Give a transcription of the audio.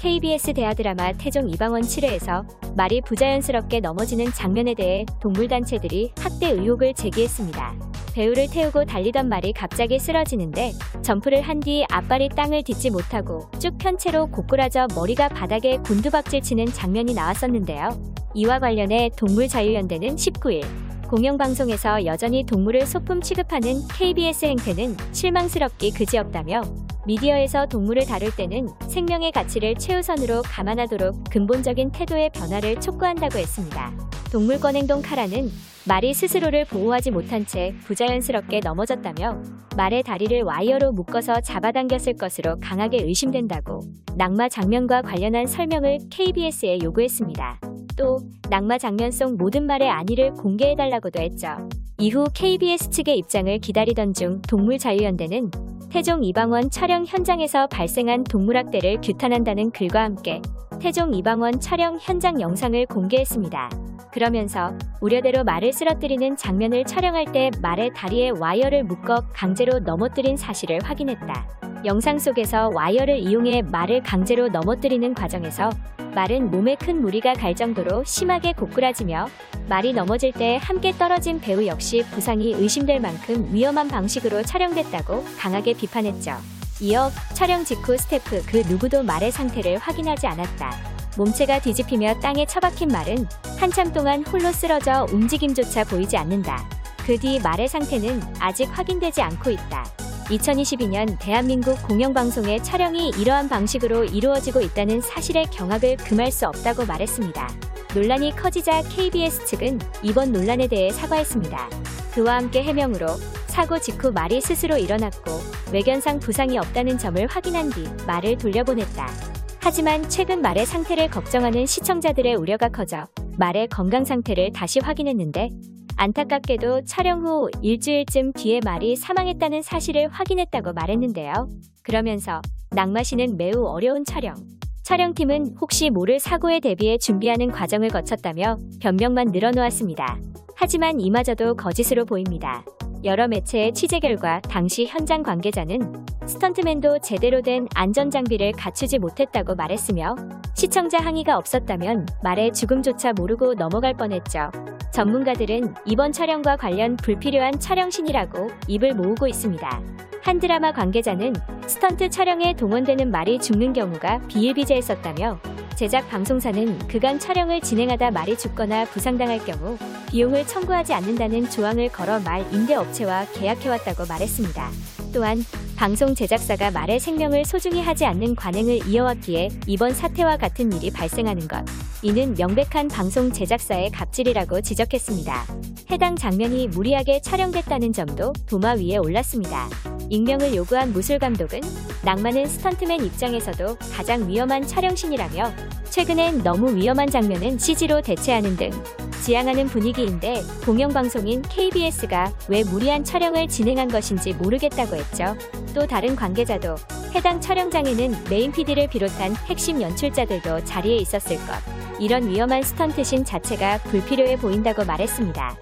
KBS 대하 드라마 태종 이방원 7회에서 말이 부자연스럽게 넘어지는 장면에 대해 동물단체들이 학대 의혹을 제기했습니다. 배우를 태우고 달리던 말이 갑자기 쓰러지는데 점프를 한 뒤 앞발이 땅을 딛지 못하고 쭉 편 채로 고꾸라져 머리가 바닥에 곤두박질 치는 장면이 나왔었는데요. 이와 관련해 동물자유연대는 19일 공영방송에서 여전히 동물을 소품 취급하는 KBS 행태는 실망스럽기 그지없다며 미디어에서 동물을 다룰 때는 생명의 가치를 최우선으로 감안하도록 근본적인 태도의 변화를 촉구한다고 했습니다. 동물권 행동 카라는 말이 스스로를 보호하지 못한 채 부자연스럽게 넘어졌다며 말의 다리를 와이어로 묶어서 잡아당겼을 것으로 강하게 의심된다고 낙마 장면과 관련한 설명을 KBS에 요구했습니다. 또 낙마 장면 속 모든 말의 안위를 공개해달라고도 했죠. 이후 KBS 측의 입장을 기다리던 중 동물자유연대는 태종 이방원 촬영 현장에서 발생한 동물학대를 규탄한다는 글과 함께 태종 이방원 촬영 현장 영상을 공개했습니다. 그러면서 우려대로 말을 쓰러뜨리는 장면을 촬영할 때 말의 다리에 와이어를 묶어 강제로 넘어뜨린 사실을 확인했다. 영상 속에서 와이어를 이용해 말을 강제로 넘어뜨리는 과정에서 말은 몸에 큰 무리가 갈 정도로 심하게 고꾸라지며 말이 넘어질 때 함께 떨어진 배우 역시 부상이 의심될 만큼 위험한 방식으로 촬영됐다고 강하게 비판했죠. 이어 촬영 직후 스태프 그 누구도 말의 상태를 확인하지 않았다. 몸체가 뒤집히며 땅에 처박힌 말은 한참 동안 홀로 쓰러져 움직임조차 보이지 않는다. 그 뒤 말의 상태는 아직 확인되지 않고 있다. 2022년 대한민국 공영방송의 촬영이 이러한 방식으로 이루어지고 있다는 사실의 경악을 금할 수 없다고 말했습니다. 논란이 커지자 KBS 측은 이번 논란에 대해 사과했습니다. 그와 함께 해명으로 사고 직후 말이 스스로 일어났고 외견상 부상이 없다는 점을 확인한 뒤 말을 돌려보냈다. 하지만 최근 말의 상태를 걱정하는 시청자들의 우려가 커져 말의 건강 상태를 다시 확인했는데 안타깝게도 촬영 후 일주일쯤 뒤에 말이 사망했다는 사실을 확인했다고 말했는데요. 그러면서 낙마 씨는 매우 어려운 촬영. 촬영팀은 혹시 모를 사고에 대비해 준비하는 과정을 거쳤다며 변명만 늘어놓았습니다. 하지만 이마저도 거짓으로 보입니다. 여러 매체의 취재 결과 당시 현장 관계자는 스턴트맨도 제대로 된 안전장비를 갖추지 못했다고 말했으며 시청자 항의가 없었다면 말의 죽음조차 모르고 넘어갈 뻔했죠. 전문가들은 이번 촬영과 관련 불필요한 촬영신이라고 입을 모으고 있습니다. 한 드라마 관계자는 스턴트 촬영에 동원되는 말이 죽는 경우가 비일비재했었다며 제작 방송사는 그간 촬영을 진행하다 말이 죽거나 부상당할 경우 비용을 청구하지 않는다는 조항을 걸어 말 임대업체와 계약해왔다고 말했습니다. 또한 방송 제작사가 말의 생명을 소중히 하지 않는 관행을 이어왔기에 이번 사태와 같은 일이 발생하는 것. 이는 명백한 방송 제작사의 갑질이라고 지적했습니다. 해당 장면이 무리하게 촬영됐다는 점도 도마 위에 올랐습니다. 익명을 요구한 무술 감독은 낭만은 스턴트맨 입장에서도 가장 위험한 촬영신이라며 최근엔 너무 위험한 장면은 CG로 대체하는 등 지향하는 분위기인데 공영방송인 KBS가 왜 무리한 촬영을 진행한 것인지 모르겠다고 했죠. 또 다른 관계자도 해당 촬영장에는 메인 PD를 비롯한 핵심 연출자들도 자리에 있었을 것. 이런 위험한 스턴트신 자체가 불필요해 보인다고 말했습니다.